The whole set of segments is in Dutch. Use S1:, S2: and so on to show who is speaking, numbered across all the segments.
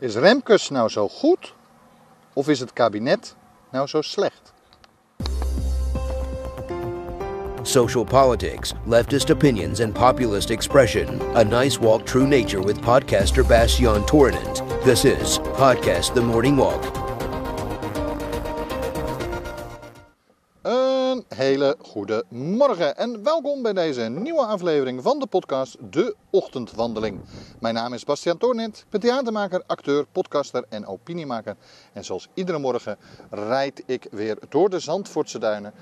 S1: Is Remkes nou zo goed of is het kabinet nou zo slecht?
S2: Social politics, leftist opinions, and populist expression. A nice walk through nature with podcaster Bastian Torinent. This is Podcast The Morning Walk.
S1: Hele goede morgen en welkom bij deze nieuwe aflevering van de podcast De Ochtendwandeling. Mijn naam is Bastiaan Toornet, ik ben theatermaker, acteur, podcaster en opiniemaker. En zoals iedere morgen rijd ik weer door de Zandvoortse duinen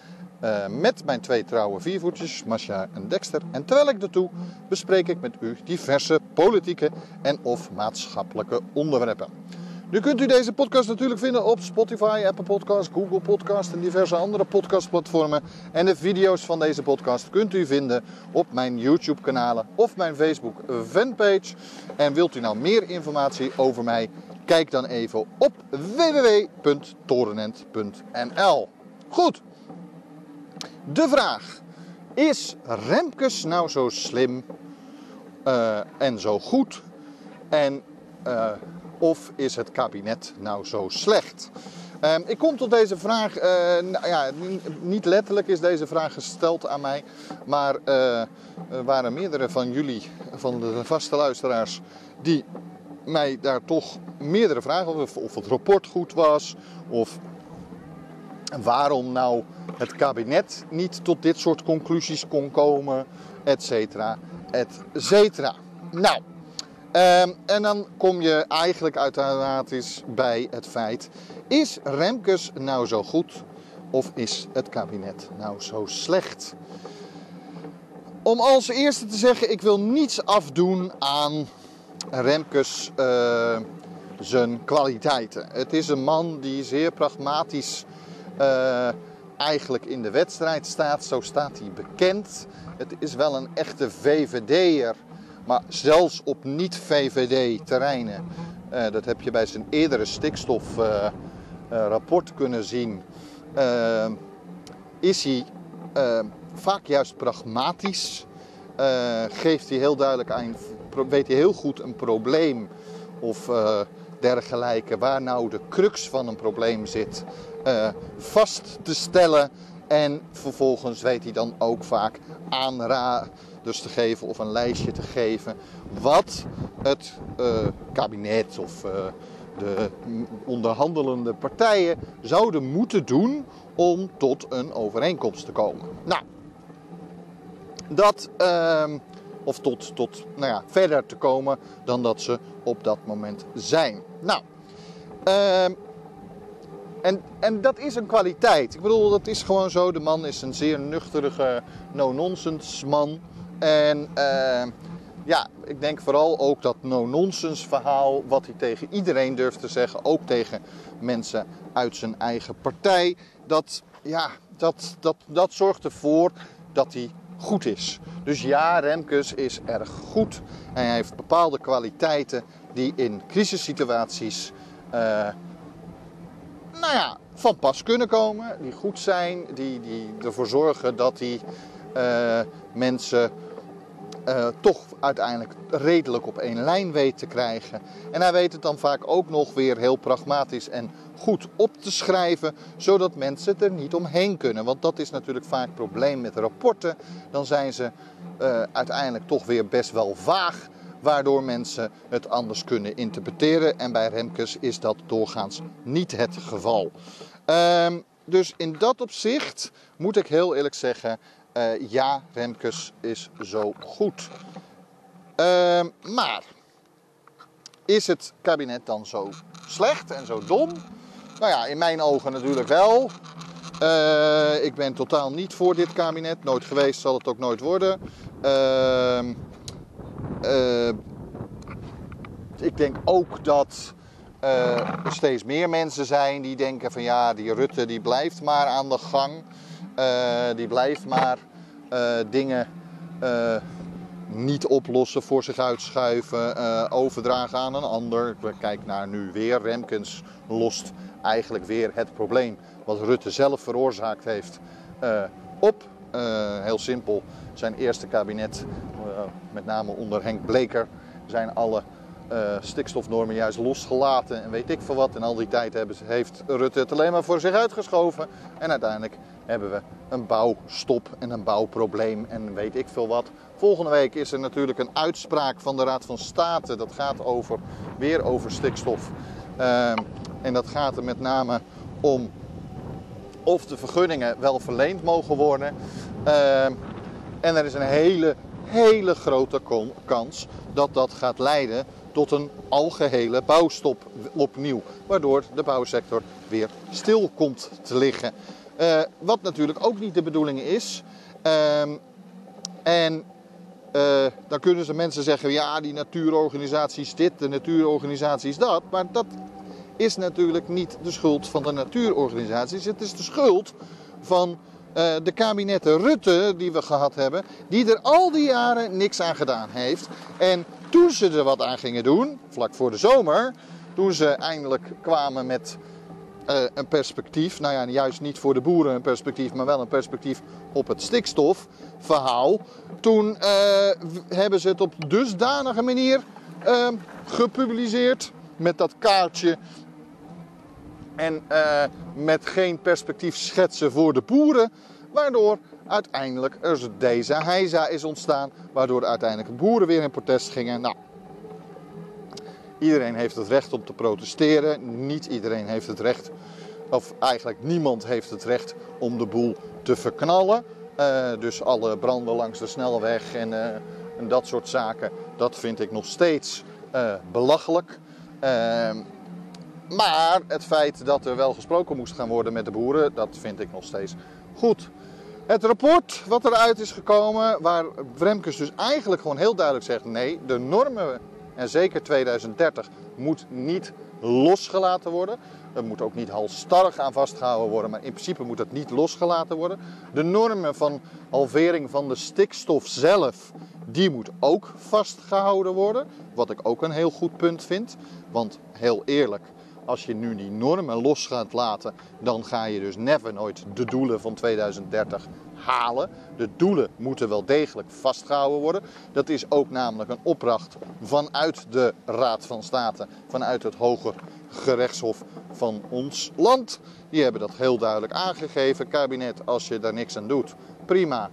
S1: uh, met mijn twee trouwe viervoetjes, Masha en Dexter. En terwijl ik dat bespreek ik met u diverse politieke en of maatschappelijke onderwerpen. Nu kunt u deze podcast natuurlijk vinden op Spotify, Apple Podcasts, Google Podcasts en diverse andere podcastplatformen. En de video's van deze podcast kunt u vinden op mijn YouTube kanalen of mijn Facebook fanpage. En wilt u nou meer informatie over mij, kijk dan even op www.torenent.nl. Goed, de vraag: is Remkes nou zo slim uh, en zo goed? En uh, of is het kabinet nou zo slecht? Uh, ik kom tot deze vraag, uh, ja, niet letterlijk is deze vraag gesteld aan mij, maar uh, er waren meerdere van jullie, van de vaste luisteraars, die mij daar toch meerdere vragen of, of het rapport goed was, of waarom nou het kabinet niet tot dit soort conclusies kon komen, et cetera, et cetera. Nou, um, en dan kom je eigenlijk automatisch bij het feit, is Remkes nou zo goed of is het kabinet nou zo slecht? Om als eerste te zeggen, ik wil niets afdoen aan Remkes uh, zijn kwaliteiten. Het is een man die zeer pragmatisch uh, eigenlijk in de wedstrijd staat. Zo staat hij bekend. Het is wel een echte VVD'er, maar zelfs op niet-VVD-terreinen. Uh, dat heb je bij zijn eerdere stikstofrapport uh, kunnen zien. is hij vaak juist pragmatisch. geeft hij heel duidelijk aan, weet hij heel goed een probleem of dergelijke, waar nou de crux van een probleem zit, vast te stellen. En vervolgens weet hij dan ook vaak aanraders te geven of een lijstje te geven wat het uh, kabinet of uh, de onderhandelende partijen zouden moeten doen om tot een overeenkomst te komen. Nou, dat, ehm, of tot, tot nou ja, verder te komen dan dat ze op dat moment zijn. Nou, ehm, en, en dat is een kwaliteit. Ik bedoel, dat is gewoon zo. De man is een zeer nuchterige, no-nonsense man. En uh, ja, ik denk vooral ook dat no-nonsense verhaal, wat hij tegen iedereen durft te zeggen, ook tegen mensen uit zijn eigen partij, dat, ja, dat, dat, dat zorgt ervoor dat hij goed is. Dus ja, Remkes is erg goed. En hij heeft bepaalde kwaliteiten die in crisissituaties uh, nou ja, van pas kunnen komen, die goed zijn, die, die ervoor zorgen dat die uh, mensen uh, toch uiteindelijk redelijk op één lijn weet te krijgen. En hij weet het dan vaak ook nog weer heel pragmatisch en goed op te schrijven, zodat mensen er niet omheen kunnen. Want dat is natuurlijk vaak het probleem met rapporten. Dan zijn ze uh, uiteindelijk toch weer best wel vaag waardoor mensen het anders kunnen interpreteren. En bij Remkes is dat doorgaans niet het geval. Um, dus in dat opzicht moet ik heel eerlijk zeggen, uh, ja, Remkes is zo goed. Um, maar is het kabinet dan zo slecht en zo dom? Nou ja, in mijn ogen natuurlijk wel. Uh, ik ben totaal niet voor dit kabinet. Nooit geweest, zal het ook nooit worden. Uh, uh, ik denk ook dat er steeds meer mensen zijn die denken van ja, die Rutte die blijft maar aan de gang. Die blijft maar dingen niet oplossen, voor zich uitschuiven, overdragen aan een ander. Kijk naar nu weer. Remkens lost eigenlijk weer het probleem wat Rutte zelf veroorzaakt heeft op. heel simpel, zijn eerste kabinet, met name onder Henk Bleker, zijn alle uh, stikstofnormen juist losgelaten en weet ik veel wat. En al die tijd hebben, heeft Rutte het alleen maar voor zich uitgeschoven. En uiteindelijk hebben we een bouwstop en een bouwprobleem en weet ik veel wat. Volgende week is er natuurlijk een uitspraak van de Raad van State. Dat gaat over, weer over stikstof. Uh, en dat gaat er met name om of de vergunningen wel verleend mogen worden. Uh, en er is een hele, hele grote kans dat dat gaat leiden tot een algehele bouwstop opnieuw. Waardoor de bouwsector weer stil komt te liggen. Uh, wat natuurlijk ook niet de bedoeling is. Uh, en uh, dan kunnen ze mensen zeggen, ja die natuurorganisaties dit, de natuurorganisaties dat. Maar dat is natuurlijk niet de schuld van de natuurorganisaties. Het is de schuld van uh, de kabinetten Rutte die we gehad hebben, die er al die jaren niks aan gedaan heeft. En toen ze er wat aan gingen doen, vlak voor de zomer, toen ze eindelijk kwamen met uh, een perspectief, nou ja, juist niet voor de boeren een perspectief, maar wel een perspectief op het stikstofverhaal. Toen uh, hebben ze het op dusdanige manier uh, gepubliceerd met dat kaartje en met geen perspectief schetsen voor de boeren, waardoor uiteindelijk er deze heisa is ontstaan, waardoor uiteindelijk de boeren weer in protest gingen. Nou, iedereen heeft het recht om te protesteren, niet iedereen heeft het recht, of eigenlijk niemand heeft het recht om de boel te verknallen. Uh, dus alle branden langs de snelweg en, uh, en, dat soort zaken, dat vind ik nog steeds belachelijk. Maar het feit dat er wel gesproken moest gaan worden met de boeren, dat vind ik nog steeds goed. Het rapport wat eruit is gekomen, waar Wremkes dus eigenlijk gewoon heel duidelijk zegt: nee, de normen, en zeker 2030, moet niet losgelaten worden. Er moet ook niet halstarrig aan vastgehouden worden, maar in principe moet het niet losgelaten worden. De normen van halvering van de stikstof zelf, die moet ook vastgehouden worden. Wat ik ook een heel goed punt vind. Want heel eerlijk, als je nu die normen los gaat laten, dan ga je dus never nooit de doelen van 2030 halen. De doelen moeten wel degelijk vastgehouden worden. Dat is ook namelijk een opdracht vanuit de Raad van State, vanuit het Hoger Gerechtshof van ons land. Die hebben dat heel duidelijk aangegeven. Kabinet, als je daar niks aan doet, prima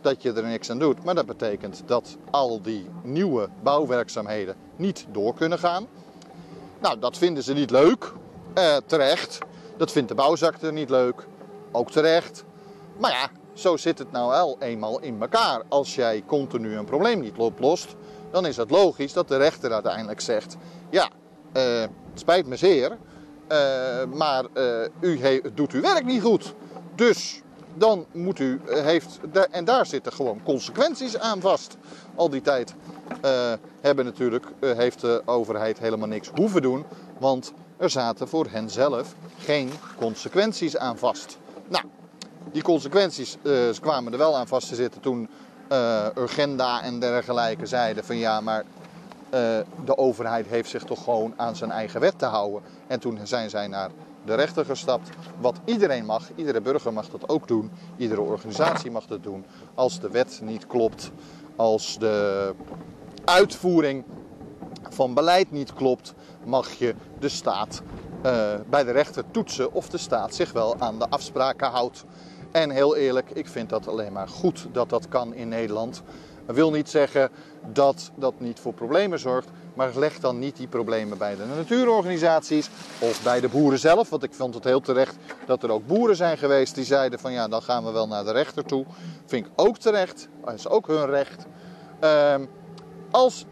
S1: dat je er niks aan doet. Maar dat betekent dat al die nieuwe bouwwerkzaamheden niet door kunnen gaan. Nou, dat vinden ze niet leuk. Uh, terecht. Dat vindt de bouwsector niet leuk. Ook terecht. Maar ja, zo zit het nou wel eenmaal in elkaar. Als jij continu een probleem niet oplost, dan is het logisch dat de rechter uiteindelijk zegt: Ja, uh, het spijt me zeer, uh, maar u doet uw werk niet goed. Dus dan moet u, heeft, en daar zitten gewoon consequenties aan vast. Al die tijd uh, hebben natuurlijk, uh, heeft de overheid helemaal niks hoeven doen. Want er zaten voor hen zelf geen consequenties aan vast. Nou, die consequenties kwamen er wel aan vast te zitten toen Urgenda en dergelijke zeiden van ja, maar de overheid heeft zich toch gewoon aan zijn eigen wet te houden. En toen zijn zij naar de rechter gestapt. Wat iedereen mag, iedere burger mag dat ook doen, iedere organisatie mag dat doen. Als de wet niet klopt, als de uitvoering van beleid niet klopt, mag je de staat uh, bij de rechter toetsen of de staat zich wel aan de afspraken houdt. En heel eerlijk, ik vind dat alleen maar goed dat dat kan in Nederland. Dat wil niet zeggen dat dat niet voor problemen zorgt, maar leg dan niet die problemen bij de natuurorganisaties of bij de boeren zelf. Want ik vond het heel terecht dat er ook boeren zijn geweest die zeiden van ja, dan gaan we wel naar de rechter toe. Vind ik ook terecht, dat is ook hun recht. Uh, als,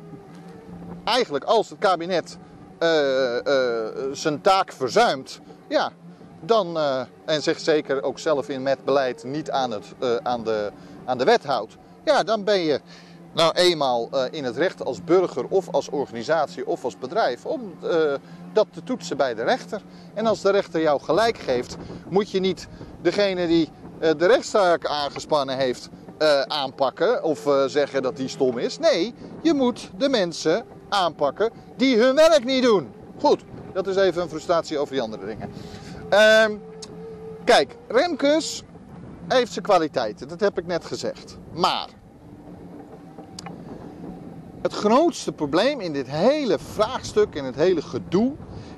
S1: eigenlijk als het kabinet uh, uh, zijn taak verzuimt, ja, dan, uh, en zich zeker ook zelf in met beleid niet aan, het, aan, de, aan de wet houdt, ja, dan ben je nou eenmaal in het recht als burger of als organisatie of als bedrijf om dat te toetsen bij de rechter. En als de rechter jou gelijk geeft, moet je niet degene die de rechtszaak aangespannen heeft aanpakken of zeggen dat die stom is. Nee, je moet de mensen aanpakken die hun werk niet doen. Goed, dat is even een frustratie over die andere dingen. Uh, kijk, Remkes heeft zijn kwaliteiten, dat heb ik net gezegd. Maar het grootste probleem in dit hele vraagstuk en het hele gedoe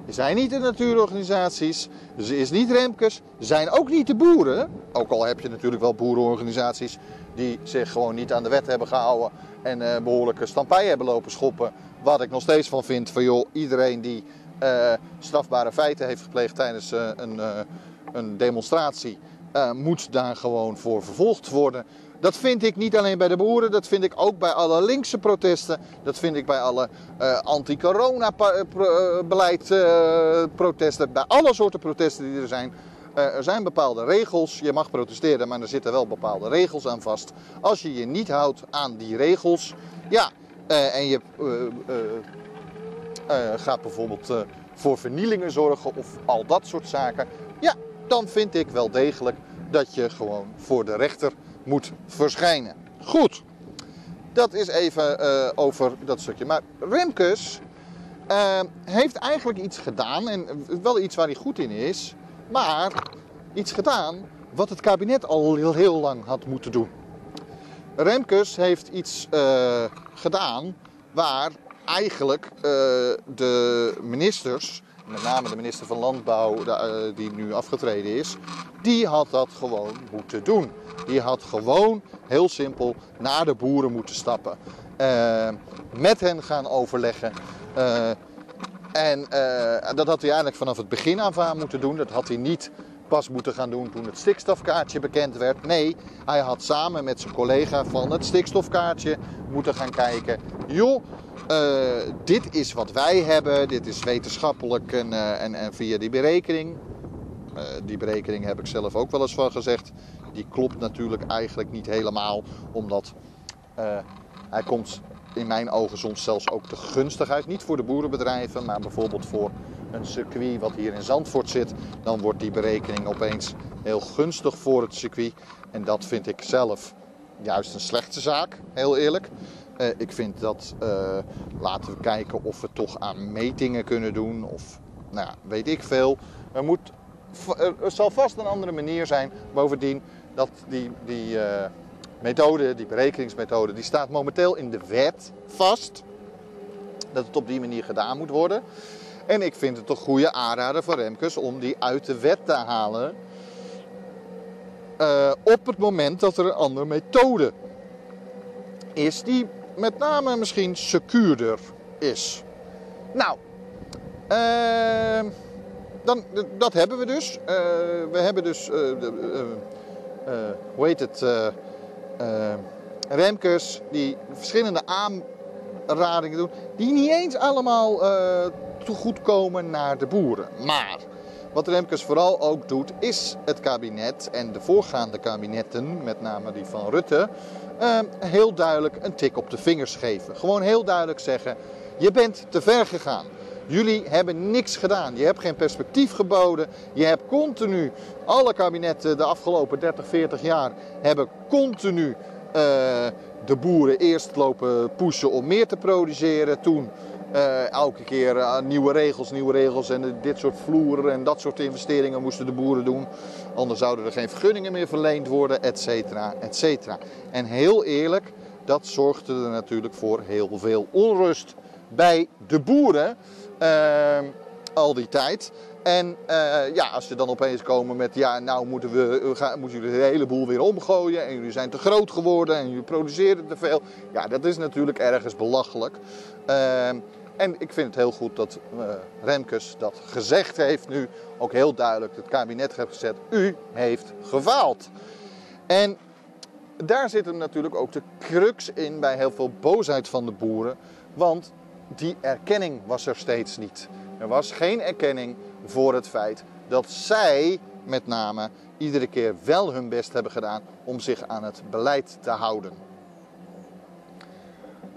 S1: zijn niet de natuurorganisaties, ze is niet Remkes, zijn ook niet de boeren. Ook al heb je natuurlijk wel boerenorganisaties die zich gewoon niet aan de wet hebben gehouden en uh, behoorlijke stampij hebben lopen schoppen. Wat ik nog steeds van vind van joh, iedereen die uh, strafbare feiten heeft gepleegd tijdens uh, een, een, demonstratie, moet daar gewoon voor vervolgd worden. Dat vind ik niet alleen bij de boeren, dat vind ik ook bij alle linkse protesten. Dat vind ik bij alle uh, anti-corona-beleid uh, protesten. Bij alle soorten protesten die er zijn. Er zijn bepaalde regels. Je mag protesteren, maar er zitten wel bepaalde regels aan vast. Als je je niet houdt aan die regels, ja, en je gaat bijvoorbeeld voor vernielingen zorgen of al dat soort zaken, ja, dan vind ik wel degelijk dat je gewoon voor de rechter moet verschijnen. Goed, dat is even uh, over dat stukje. Maar Remkes uh, heeft eigenlijk iets gedaan, en wel iets waar hij goed in is, maar iets gedaan wat het kabinet al heel, heel lang had moeten doen. Remkes heeft iets uh, gedaan waar eigenlijk de ministers met name de minister van Landbouw, die nu afgetreden is, die had dat gewoon moeten doen. Die had gewoon heel simpel naar de boeren moeten stappen. Uh, met hen gaan overleggen. Uh, en dat had hij eigenlijk vanaf het begin af aan moeten doen. Dat had hij niet pas moeten gaan doen toen het stikstofkaartje bekend werd. Nee, hij had samen met zijn collega van het stikstofkaartje moeten gaan kijken. Joh, dit is wat wij hebben, dit is wetenschappelijk en, uh, en, en via die berekening. Uh, die berekening heb ik zelf ook wel eens van gezegd die klopt natuurlijk eigenlijk niet helemaal, omdat hij komt in mijn ogen soms zelfs ook te gunstig uit. Niet voor de boerenbedrijven, maar bijvoorbeeld voor een circuit wat hier in Zandvoort zit. Dan wordt die berekening opeens heel gunstig voor het circuit. En dat vind ik zelf juist een slechte zaak, heel eerlijk. Uh, ik vind dat, uh, laten we kijken of we toch aan metingen kunnen doen. Of, nou ja, weet ik veel. Er, moet, er zal vast een andere manier zijn. Bovendien, dat die, die uh, methode, die berekeningsmethode, die staat momenteel in de wet vast. Dat het op die manier gedaan moet worden. En ik vind het een goede aanrader voor Remkes om die uit de wet te halen. Op het moment dat er een andere methode is die met name misschien secuurder is. Nou, uh, dan, dat hebben we dus. Uh, we hebben dus uh, hoe heet het, Remkes, die verschillende aanradingen doen, die niet eens allemaal te goed komen naar de boeren. Maar wat Remkes vooral ook doet, is het kabinet en de voorgaande kabinetten, met name die van Rutte, heel duidelijk een tik op de vingers geven. Gewoon heel duidelijk zeggen, je bent te ver gegaan. Jullie hebben niks gedaan. Je hebt geen perspectief geboden. Je hebt continu, alle kabinetten de afgelopen 30, 40 jaar hebben continu uh, de boeren eerst lopen pushen om meer te produceren. Toen uh, elke keer uh, nieuwe regels, nieuwe regels en dit soort vloeren en dat soort investeringen moesten de boeren doen. Anders zouden er geen vergunningen meer verleend worden, et cetera, et cetera. En heel eerlijk, dat zorgde er natuurlijk voor heel veel onrust bij de boeren. Uh, al die tijd. En ja, als ze dan opeens komen met, ja, nou moeten we, gaan, moeten jullie de hele boel weer omgooien en jullie zijn te groot geworden en jullie produceren te veel. Ja, dat is natuurlijk ergens belachelijk. En ik vind het heel goed dat uh, Remkes dat gezegd heeft nu, ook heel duidelijk het kabinet heeft gezet, u heeft gefaald. En daar zit hem natuurlijk ook de crux in bij heel veel boosheid van de boeren, want die erkenning was er steeds niet. Er was geen erkenning voor het feit dat zij met name iedere keer wel hun best hebben gedaan om zich aan het beleid te houden.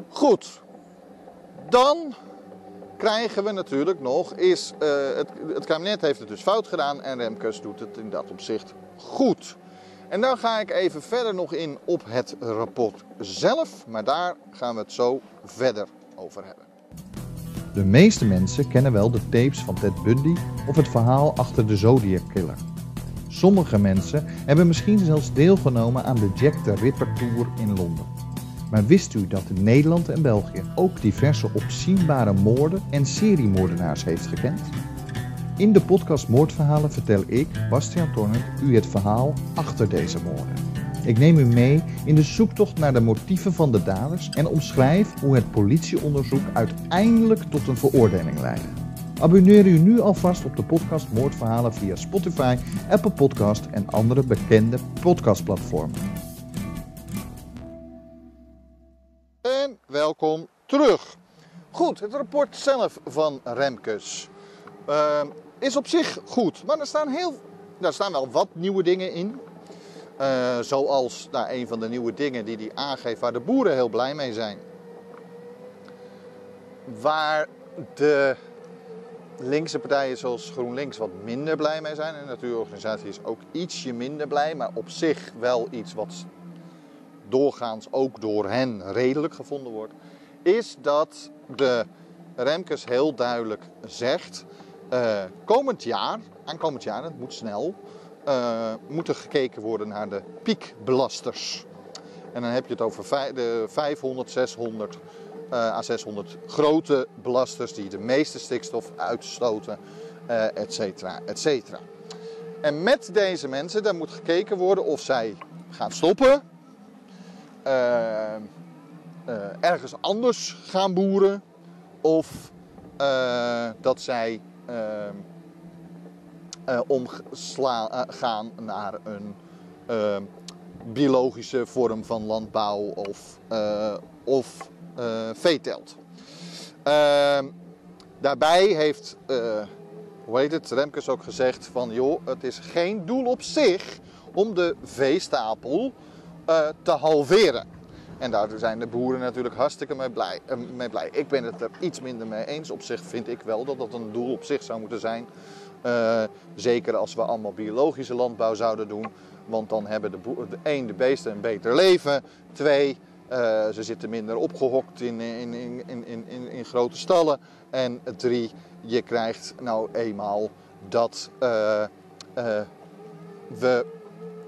S1: Goed, dan krijgen we natuurlijk nog, is, uh, het, het kabinet heeft het dus fout gedaan en Remkes doet het in dat opzicht goed. En dan ga ik even verder nog in op het rapport zelf, maar daar gaan we het zo verder over hebben.
S3: De meeste mensen kennen wel de tapes van Ted Bundy of het verhaal achter de Zodiac Killer. Sommige mensen hebben misschien zelfs deelgenomen aan de Jack the Ripper Tour in Londen. Maar wist u dat Nederland en België ook diverse opzienbare moorden en seriemoordenaars heeft gekend? In de podcast Moordverhalen vertel ik, Bastiaan Tornert, u het verhaal achter deze moorden. Ik neem u mee in de zoektocht naar de motieven van de daders en omschrijf hoe het politieonderzoek uiteindelijk tot een veroordeling leidde. Abonneer u nu alvast op de podcast Moordverhalen via Spotify, Apple Podcast en andere bekende podcastplatformen.
S1: Welkom terug. Goed, het rapport zelf van Remkes uh, is op zich goed, maar er staan, heel, er staan wel wat nieuwe dingen in. Uh, zoals nou, een van de nieuwe dingen die hij aangeeft waar de boeren heel blij mee zijn. Waar de linkse partijen zoals GroenLinks wat minder blij mee zijn. En de natuurorganisatie is ook ietsje minder blij, maar op zich wel iets wat doorgaans ook door hen redelijk gevonden wordt. Is dat de Remkes heel duidelijk zegt: uh, komend jaar, aankomend jaar, het moet snel, uh, moet er gekeken worden naar de piekbelasters. En dan heb je het over de 500, 600 uh, à 600 grote belasters die de meeste stikstof uitstoten, uh, et cetera, et cetera. En met deze mensen, daar moet gekeken worden of zij gaan stoppen, ergens anders gaan boeren, of dat zij omgaan naar een biologische vorm van landbouw of, of veetelt. Uh, daarbij heeft, hoe heet het, Remkes ook gezegd van joh, het is geen doel op zich om de veestapel uh, te halveren. En daar zijn de boeren natuurlijk hartstikke mee blij, mee blij. Ik ben het er iets minder mee eens. Op zich vind ik wel dat dat een doel op zich zou moeten zijn. zeker als we allemaal biologische landbouw zouden doen. Want dan hebben de, de, één, de beesten een beter leven. Twee, ze zitten minder opgehokt in, in, in, in, grote stallen. En drie, je krijgt nou eenmaal dat we,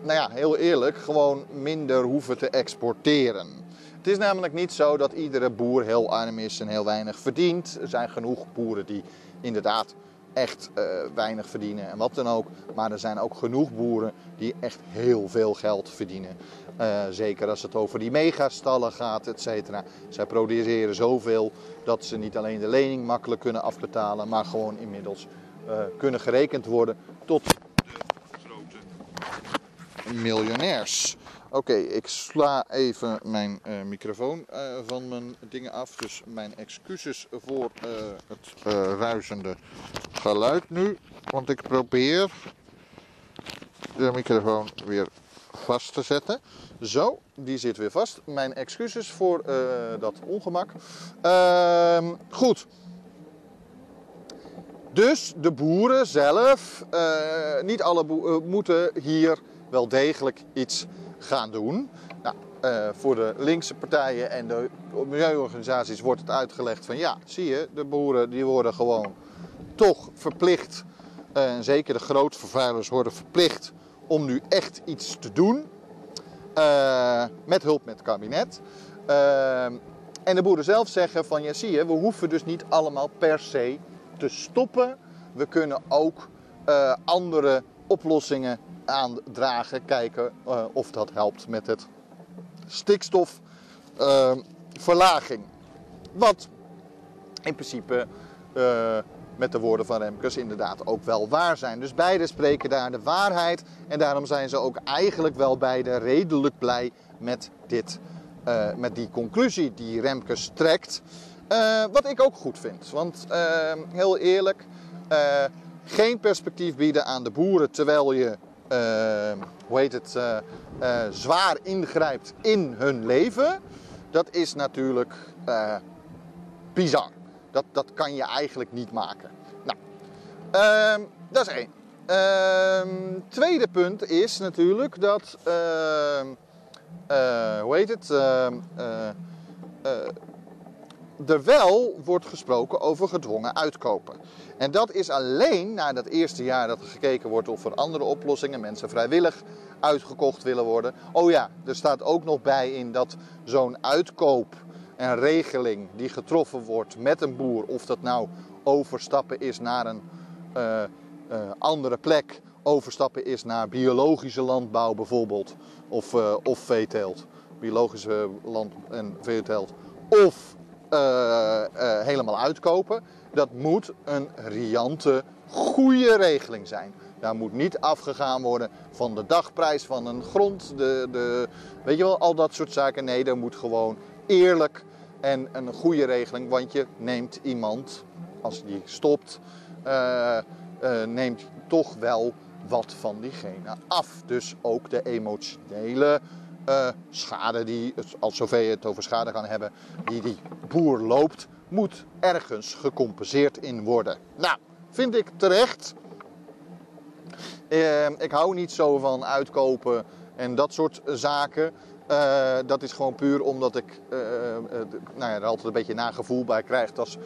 S1: nou ja, heel eerlijk, gewoon minder hoeven te exporteren. Het is namelijk niet zo dat iedere boer heel arm is en heel weinig verdient. Er zijn genoeg boeren die inderdaad echt uh, weinig verdienen en wat dan ook. Maar er zijn ook genoeg boeren die echt heel veel geld verdienen. Uh, zeker als het over die megastallen gaat, et cetera. Zij produceren zoveel dat ze niet alleen de lening makkelijk kunnen afbetalen, maar gewoon inmiddels uh, kunnen gerekend worden tot miljonairs. Oké, ik sla even mijn uh, microfoon uh, van mijn dingen af. Dus mijn excuses voor uh, het ruisende geluid nu. Want ik probeer de microfoon weer vast te zetten. Zo, die zit weer vast. Mijn excuses voor dat ongemak. Ehm, goed. Dus de boeren zelf, niet alle boeren, moeten hier wel degelijk iets gaan doen. Nou, uh, voor de linkse partijen en de milieuorganisaties wordt het uitgelegd van ja, zie je, de boeren die worden gewoon toch verplicht, uh, en zeker de grootvervuilers worden verplicht om nu echt iets te doen. Uh, met hulp met het kabinet. en de boeren zelf zeggen van ja, zie je, we hoeven dus niet allemaal per se te stoppen. We kunnen ook andere oplossingen aandragen, kijken uh, of dat helpt met het stikstofverlaging. Wat in principe uh, met de woorden van Remkes inderdaad ook wel waar zijn. Dus beide spreken daar de waarheid en daarom zijn ze ook eigenlijk wel beide redelijk blij met, dit, met die conclusie die Remkes trekt. wat ik ook goed vind, want heel eerlijk geen perspectief bieden aan de boeren terwijl je uh, hoe heet het, uh, uh, zwaar ingrijpt in hun leven, dat is natuurlijk bizar. Dat, dat kan je eigenlijk niet maken. Nou, ehm, dat is één. Ehm, tweede punt is natuurlijk dat, ehm, hoe heet het, er wel wordt gesproken over gedwongen uitkopen. En dat is alleen na dat eerste jaar dat er gekeken wordt of er andere oplossingen, mensen vrijwillig uitgekocht willen worden. Oh ja, er staat ook nog bij in dat zo'n uitkoop en regeling die getroffen wordt met een boer, of dat nou overstappen is naar een uh, uh, andere plek, overstappen is naar biologische landbouw bijvoorbeeld, of, uh, of veeteelt, biologische land- en veeteelt, of helemaal uitkopen. Dat moet een riante, goede regeling zijn. Daar moet niet afgegaan worden van de dagprijs van een grond, de, de, weet je wel, al dat soort zaken. Nee, er moet gewoon eerlijk en een goede regeling, want je neemt iemand, als die stopt, uh, neemt toch wel wat van diegene af. Dus ook de emotionele uh, schade, die, als zover je het over schade kan hebben, die die boer loopt, moet ergens gecompenseerd in worden. Nou, vind ik terecht. Uh, ik hou niet zo van uitkopen en dat soort zaken. Uh, dat is gewoon puur omdat ik nou ja, er altijd een beetje nagevoel bij krijg als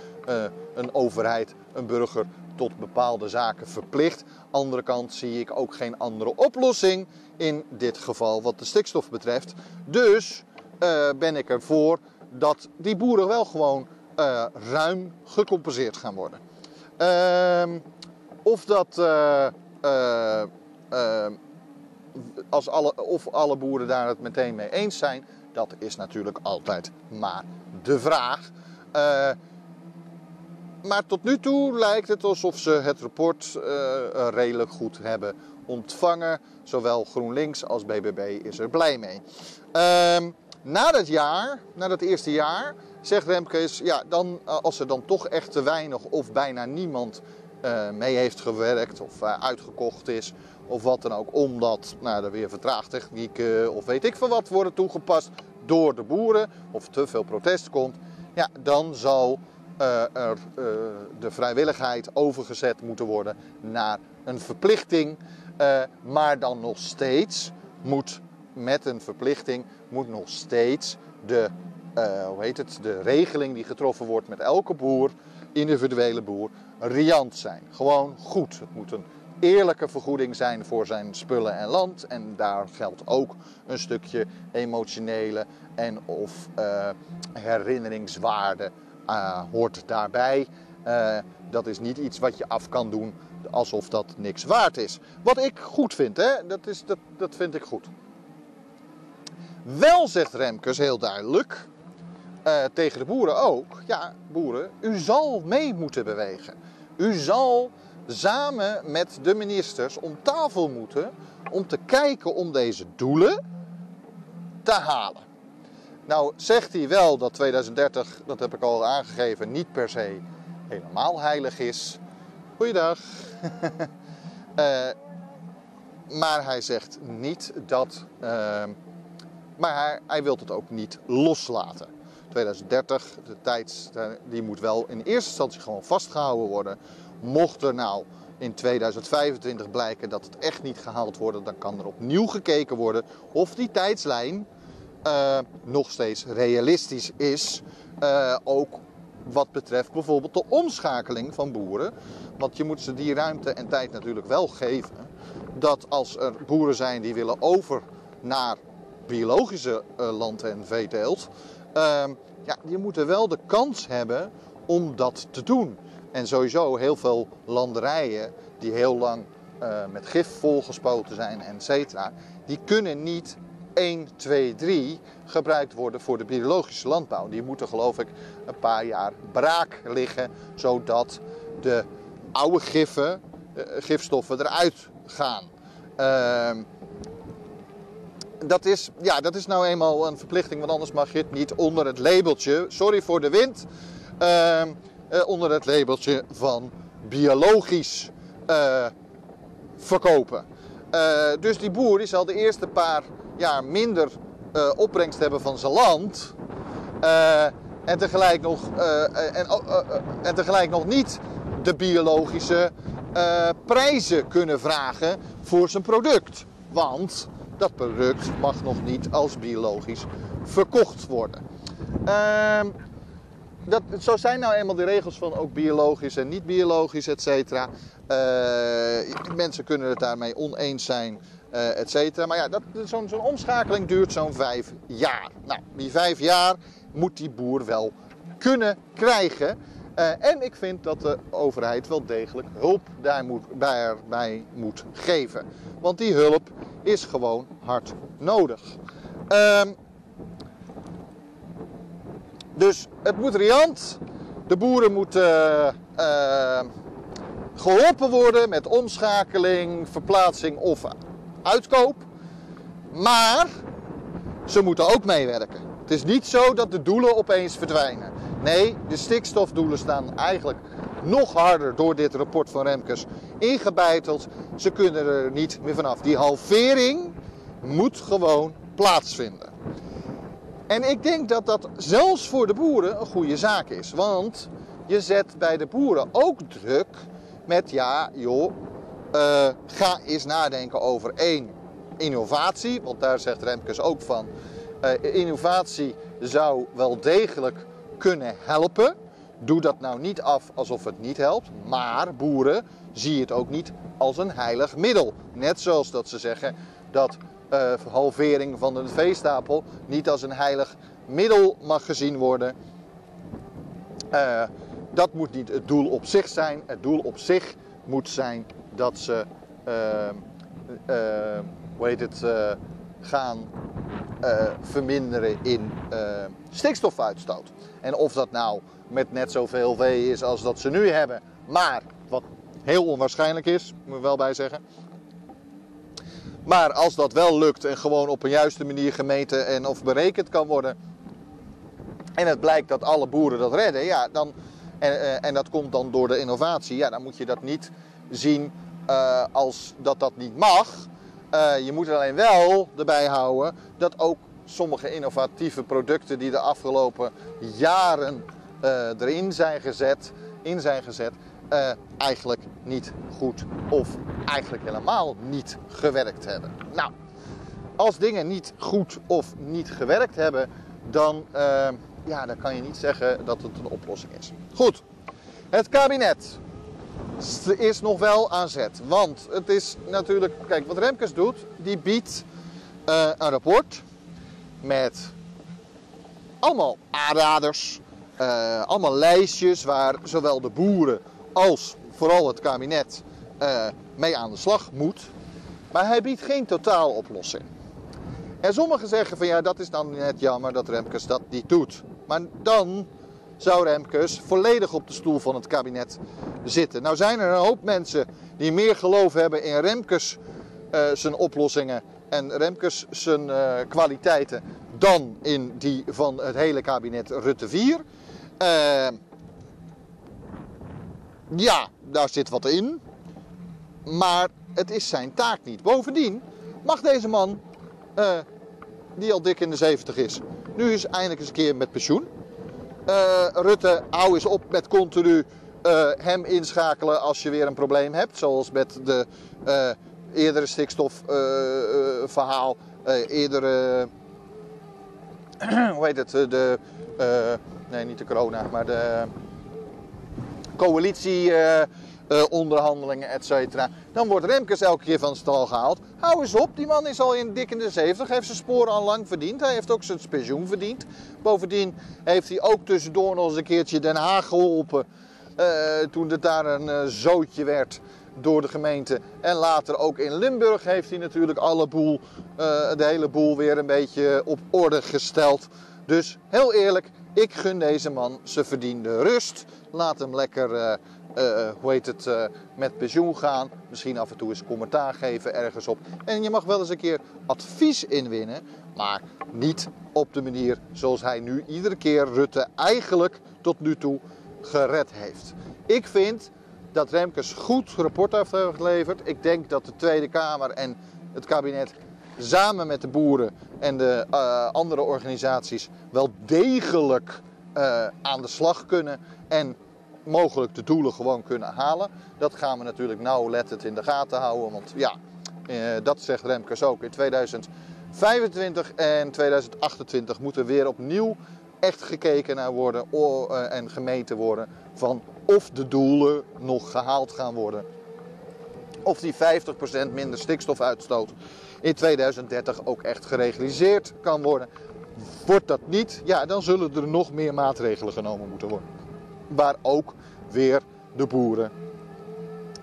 S1: een overheid een burger tot bepaalde zaken verplicht. Andere kant zie ik ook geen andere oplossing in dit geval wat de stikstof betreft. Dus ben ik ervoor dat die boeren wel gewoon ruim gecompenseerd gaan worden. Ehm, of dat als alle, of alle boeren daar het meteen mee eens zijn, dat is natuurlijk altijd maar de vraag. Maar tot nu toe lijkt het alsof ze het rapport uh, redelijk goed hebben ontvangen. Zowel GroenLinks als BBB is er blij mee. Uh, na dat jaar, na dat eerste jaar, zegt Remkes, ja, dan, als er dan toch echt te weinig of bijna niemand uh, mee heeft gewerkt of uitgekocht is of wat dan ook, omdat nou, er weer vertraagtechnieken of weet ik veel wat worden toegepast door de boeren of te veel protest komt, ja, dan zal er de vrijwilligheid overgezet moeten worden naar een verplichting, maar dan nog steeds moet met een verplichting moet nog steeds de, hoe heet het, de regeling die getroffen wordt met elke boer, individuele boer, riant zijn. Gewoon goed. Het moet een eerlijke vergoeding zijn voor zijn spullen en land. En daar geldt ook een stukje emotionele en of herinneringswaarde uh, hoort daarbij. Uh, dat is niet iets wat je af kan doen alsof dat niks waard is. Wat ik goed vind, hè? Dat, is, dat, dat vind ik goed. Wel zegt Remkes heel duidelijk, uh, tegen de boeren ook: ja, boeren, u zal mee moeten bewegen. U zal samen met de ministers om tafel moeten om te kijken om deze doelen te halen. Nou zegt hij wel dat 2030, dat heb ik al aangegeven, niet per se helemaal heilig is. Goeiedag. uh, maar hij zegt niet dat. Uh, maar hij, hij wil het ook niet loslaten. 2030, de tijd, die moet wel in eerste instantie gewoon vastgehouden worden. Mocht er nou in 2025 blijken dat het echt niet gehaald wordt, dan kan er opnieuw gekeken worden of die tijdslijn uh, nog steeds realistisch is. Uh, ook wat betreft bijvoorbeeld de omschakeling van boeren. Want je moet ze die ruimte en tijd natuurlijk wel geven. Dat als er boeren zijn die willen over naar biologische uh, land- en veeteelt. ja, die moeten wel de kans hebben om dat te doen. En sowieso heel veel landerijen die heel lang met gif volgespoten zijn, et cetera, die kunnen niet 1, 2, 3 gebruikt worden voor de biologische landbouw. Die moeten geloof ik een paar jaar braak liggen, zodat de oude giffen, uh, gifstoffen eruit gaan. Uh, dat is, ja, dat is nou eenmaal een verplichting, want anders mag je het niet onder het labeltje, sorry voor de wind, uh, uh, onder het labeltje van biologisch uh, verkopen. Uh, dus die boer die zal de eerste paar jaar minder opbrengst hebben van zijn land. en, tegelijk nog, en, en tegelijk nog niet de biologische prijzen kunnen vragen voor zijn product. Want dat product mag nog niet als biologisch verkocht worden. Uh, dat, zo zijn nou eenmaal de regels van ook biologisch en niet biologisch, et cetera. Eh, mensen kunnen het daarmee oneens zijn, uh, et cetera. Maar ja, zo'n omschakeling duurt zo'n vijf jaar. Nou, die vijf jaar moet die boer wel kunnen krijgen. Uh, en ik vind dat de overheid wel degelijk hulp daar moet, moet geven. Want die hulp is gewoon hard nodig. Uh, dus het moet riant. De boeren moeten uh, geholpen worden met omschakeling, verplaatsing of uitkoop. Maar ze moeten ook meewerken. Het is niet zo dat de doelen opeens verdwijnen. Nee, de stikstofdoelen staan eigenlijk nog harder door dit rapport van Remkes ingebeiteld. Ze kunnen er niet meer vanaf. Die halvering moet gewoon plaatsvinden. En ik denk dat dat zelfs voor de boeren een goede zaak is. Want je zet bij de boeren ook druk met ja, joh, uh, ga eens nadenken over één innovatie. Want daar zegt Remkes ook van. Uh, innovatie zou wel degelijk kunnen helpen. Doe dat nou niet af alsof het niet helpt. Maar boeren zie het ook niet als een heilig middel. Net zoals dat ze zeggen dat uh, halvering van de veestapel niet als een heilig middel mag gezien worden. Uh, dat moet niet het doel op zich zijn. Het doel op zich moet zijn dat ze uh, hoe heet het, gaan verminderen in stikstofuitstoot. En of dat nou met net zoveel V is als dat ze nu hebben, maar wat heel onwaarschijnlijk is, moet ik wel bij zeggen. Maar als dat wel lukt en gewoon op een juiste manier gemeten en of berekend kan worden. En het blijkt dat alle boeren dat redden, ja, dan, en, eh, en dat komt dan door de innovatie, ja, dan moet je dat niet zien uh, als dat dat niet mag. Je moet er alleen wel erbij houden dat ook sommige innovatieve producten die de afgelopen jaren uh, erin zijn gezet, in zijn gezet, uh, eigenlijk niet goed of eigenlijk helemaal niet gewerkt hebben. Nou, als dingen niet goed of niet gewerkt hebben, dan, uh, ja, dan kan je niet zeggen dat het een oplossing is. Goed, het kabinet is nog wel aan zet. Want het is natuurlijk, kijk, wat Remkes doet, die biedt uh, een rapport met allemaal aanraders, allemaal lijstjes waar zowel de boeren als vooral het kabinet uh, mee aan de slag moet. Maar hij biedt geen totaaloplossing. En sommigen zeggen van ja, dat is dan net jammer dat Remkes dat niet doet. Maar dan zou Remkes volledig op de stoel van het kabinet zitten. Nou zijn er een hoop mensen die meer geloof hebben in Remkes uh, zijn oplossingen en Remkes zijn uh, kwaliteiten dan in die van het hele kabinet Rutte 4. Uh, ja, daar zit wat in. Maar het is zijn taak niet. Bovendien mag deze man, uh, die al dik in de 70 is, nu is eindelijk eens een keer met pensioen. Uh, Rutte, hou eens op met continu uh, hem inschakelen als je weer een probleem hebt. Zoals met de eerdere stikstofverhaal, eerdere, hoe heet het, de, nee niet de corona, maar de coalitieonderhandelingen, uh, et cetera. Dan wordt Remkes elke keer van stal gehaald. Hou eens op, die man is al in dik in de 70, heeft zijn sporen al lang verdiend. Hij heeft ook zijn pensioen verdiend. Bovendien heeft hij ook tussendoor nog eens een keertje Den Haag geholpen. Uh, toen het daar een uh, zootje werd door de gemeente. En later ook in Limburg heeft hij natuurlijk alle boel, de hele boel weer een beetje op orde gesteld. Dus heel eerlijk, ik gun deze man zijn verdiende rust. Laat hem lekker, uh, uh, hoe heet het, met pensioen gaan. Misschien af en toe eens commentaar geven ergens op. En je mag wel eens een keer advies inwinnen. Maar niet op de manier zoals hij nu iedere keer Rutte eigenlijk tot nu toe gered heeft. Ik vind dat Remkes goed rapport heeft geleverd. Ik denk dat de Tweede Kamer en het kabinet samen met de boeren en de uh, andere organisaties wel degelijk uh, aan de slag kunnen en mogelijk de doelen gewoon kunnen halen. Dat gaan we natuurlijk nauwlettend in de gaten houden, want ja, uh, dat zegt Remkes ook. In 2025 en 2028 moeten weer opnieuw echt gekeken naar worden en gemeten worden van of de doelen nog gehaald gaan worden. Of die 50% minder stikstofuitstoot in 2030 ook echt gerealiseerd kan worden. Wordt dat niet, ja, dan zullen er nog meer maatregelen genomen moeten worden. Waar ook weer de boeren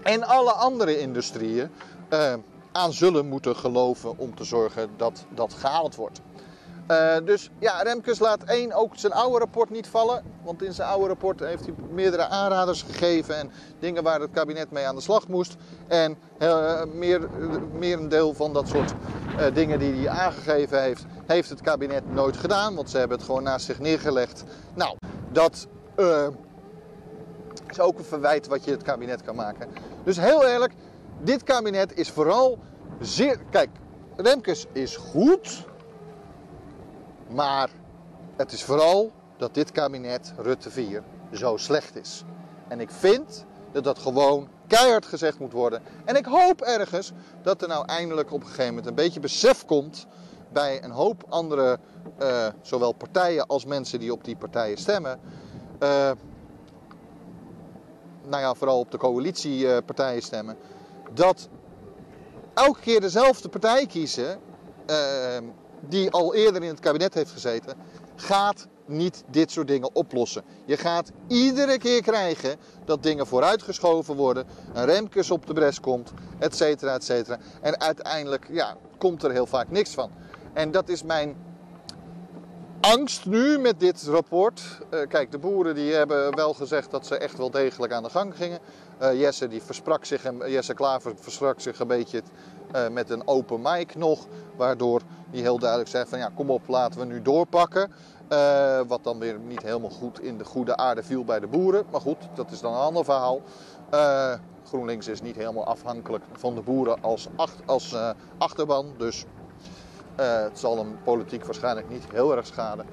S1: en alle andere industrieën uh, aan zullen moeten geloven om te zorgen dat dat gehaald wordt. Uh, dus ja, Remkes laat één ook zijn oude rapport niet vallen. Want in zijn oude rapport heeft hij meerdere aanraders gegeven en dingen waar het kabinet mee aan de slag moest. En uh, meer, meer een deel van dat soort uh, dingen die hij aangegeven heeft, heeft het kabinet nooit gedaan. Want ze hebben het gewoon naast zich neergelegd. Nou, dat is ook een verwijt wat je het kabinet kan maken. Dus heel eerlijk, dit kabinet is vooral zeer. Kijk, Remkes is goed. Maar het is vooral dat dit kabinet, Rutte 4, zo slecht is. En ik vind dat dat gewoon keihard gezegd moet worden. En ik hoop ergens dat er nou eindelijk op een gegeven moment een beetje besef komt bij een hoop andere, uh, zowel partijen als mensen die op die partijen stemmen. Uh, nou ja, vooral op de coalitiepartijen stemmen. Dat elke keer dezelfde partij kiezen. Uh, die al eerder in het kabinet heeft gezeten, gaat niet dit soort dingen oplossen. Je gaat iedere keer krijgen dat dingen vooruitgeschoven worden, een remkus op de bres komt, et cetera, et cetera. En uiteindelijk ja, komt er heel vaak niks van. En dat is mijn angst nu met dit rapport. Uh, kijk, de boeren die hebben wel gezegd dat ze echt wel degelijk aan de gang gingen. Uh, Jesse, die versprak zich, Jesse Klaver versprak zich een beetje uh, met een open mic nog. Waardoor hij heel duidelijk zegt van ja, kom op, laten we nu doorpakken. Wat dan weer niet helemaal goed in de goede aarde viel bij de boeren. Maar goed, dat is dan een ander verhaal. GroenLinks is niet helemaal afhankelijk van de boeren als, als achterban. Dus het zal hem politiek waarschijnlijk niet heel erg schaden.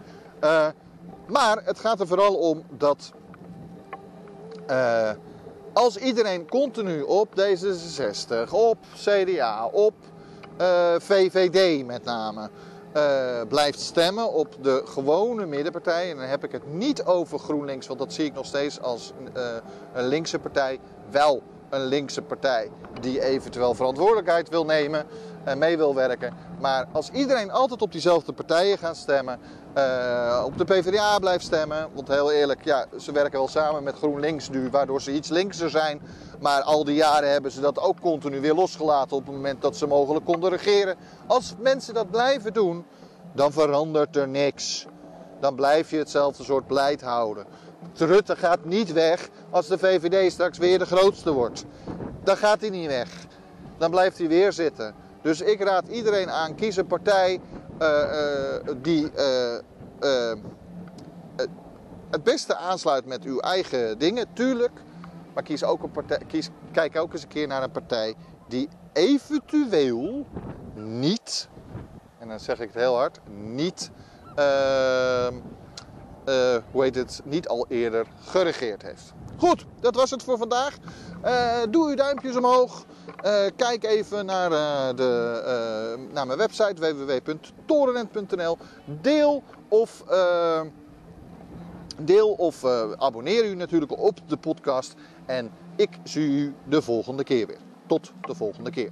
S1: maar het gaat er vooral om dat als iedereen continu op D66, op CDA, op uh, VVD met name uh, blijft stemmen op de gewone middenpartij. En dan heb ik het niet over GroenLinks, want dat zie ik nog steeds als uh, een linkse partij. Wel een linkse partij die eventueel verantwoordelijkheid wil nemen en mee wil werken. Maar als iedereen altijd op diezelfde partijen gaat stemmen, uh, op de PvdA blijft stemmen. Want heel eerlijk, ja, ze werken wel samen met GroenLinks nu, waardoor ze iets linkser zijn. Maar al die jaren hebben ze dat ook continu weer losgelaten op het moment dat ze mogelijk konden regeren. Als mensen dat blijven doen, dan verandert er niks. Dan blijf je hetzelfde soort beleid houden. Rutte gaat niet weg als de VVD straks weer de grootste wordt. Dan gaat hij niet weg. Dan blijft hij weer zitten. Dus ik raad iedereen aan, kies een partij uh, uh, die uh, het beste aansluit met uw eigen dingen, tuurlijk. Maar kies ook een partij, kijk ook eens een keer naar een partij die eventueel niet, en dan zeg ik het heel hard, niet, hoe heet het, niet al eerder geregeerd heeft. Goed, dat was het voor vandaag. Doe uw duimpjes omhoog. Uh, kijk even naar, uh, de, naar mijn website www.torenent.nl. Deel of, deel of abonneer u natuurlijk op de podcast. En ik zie u de volgende keer weer. Tot de volgende keer.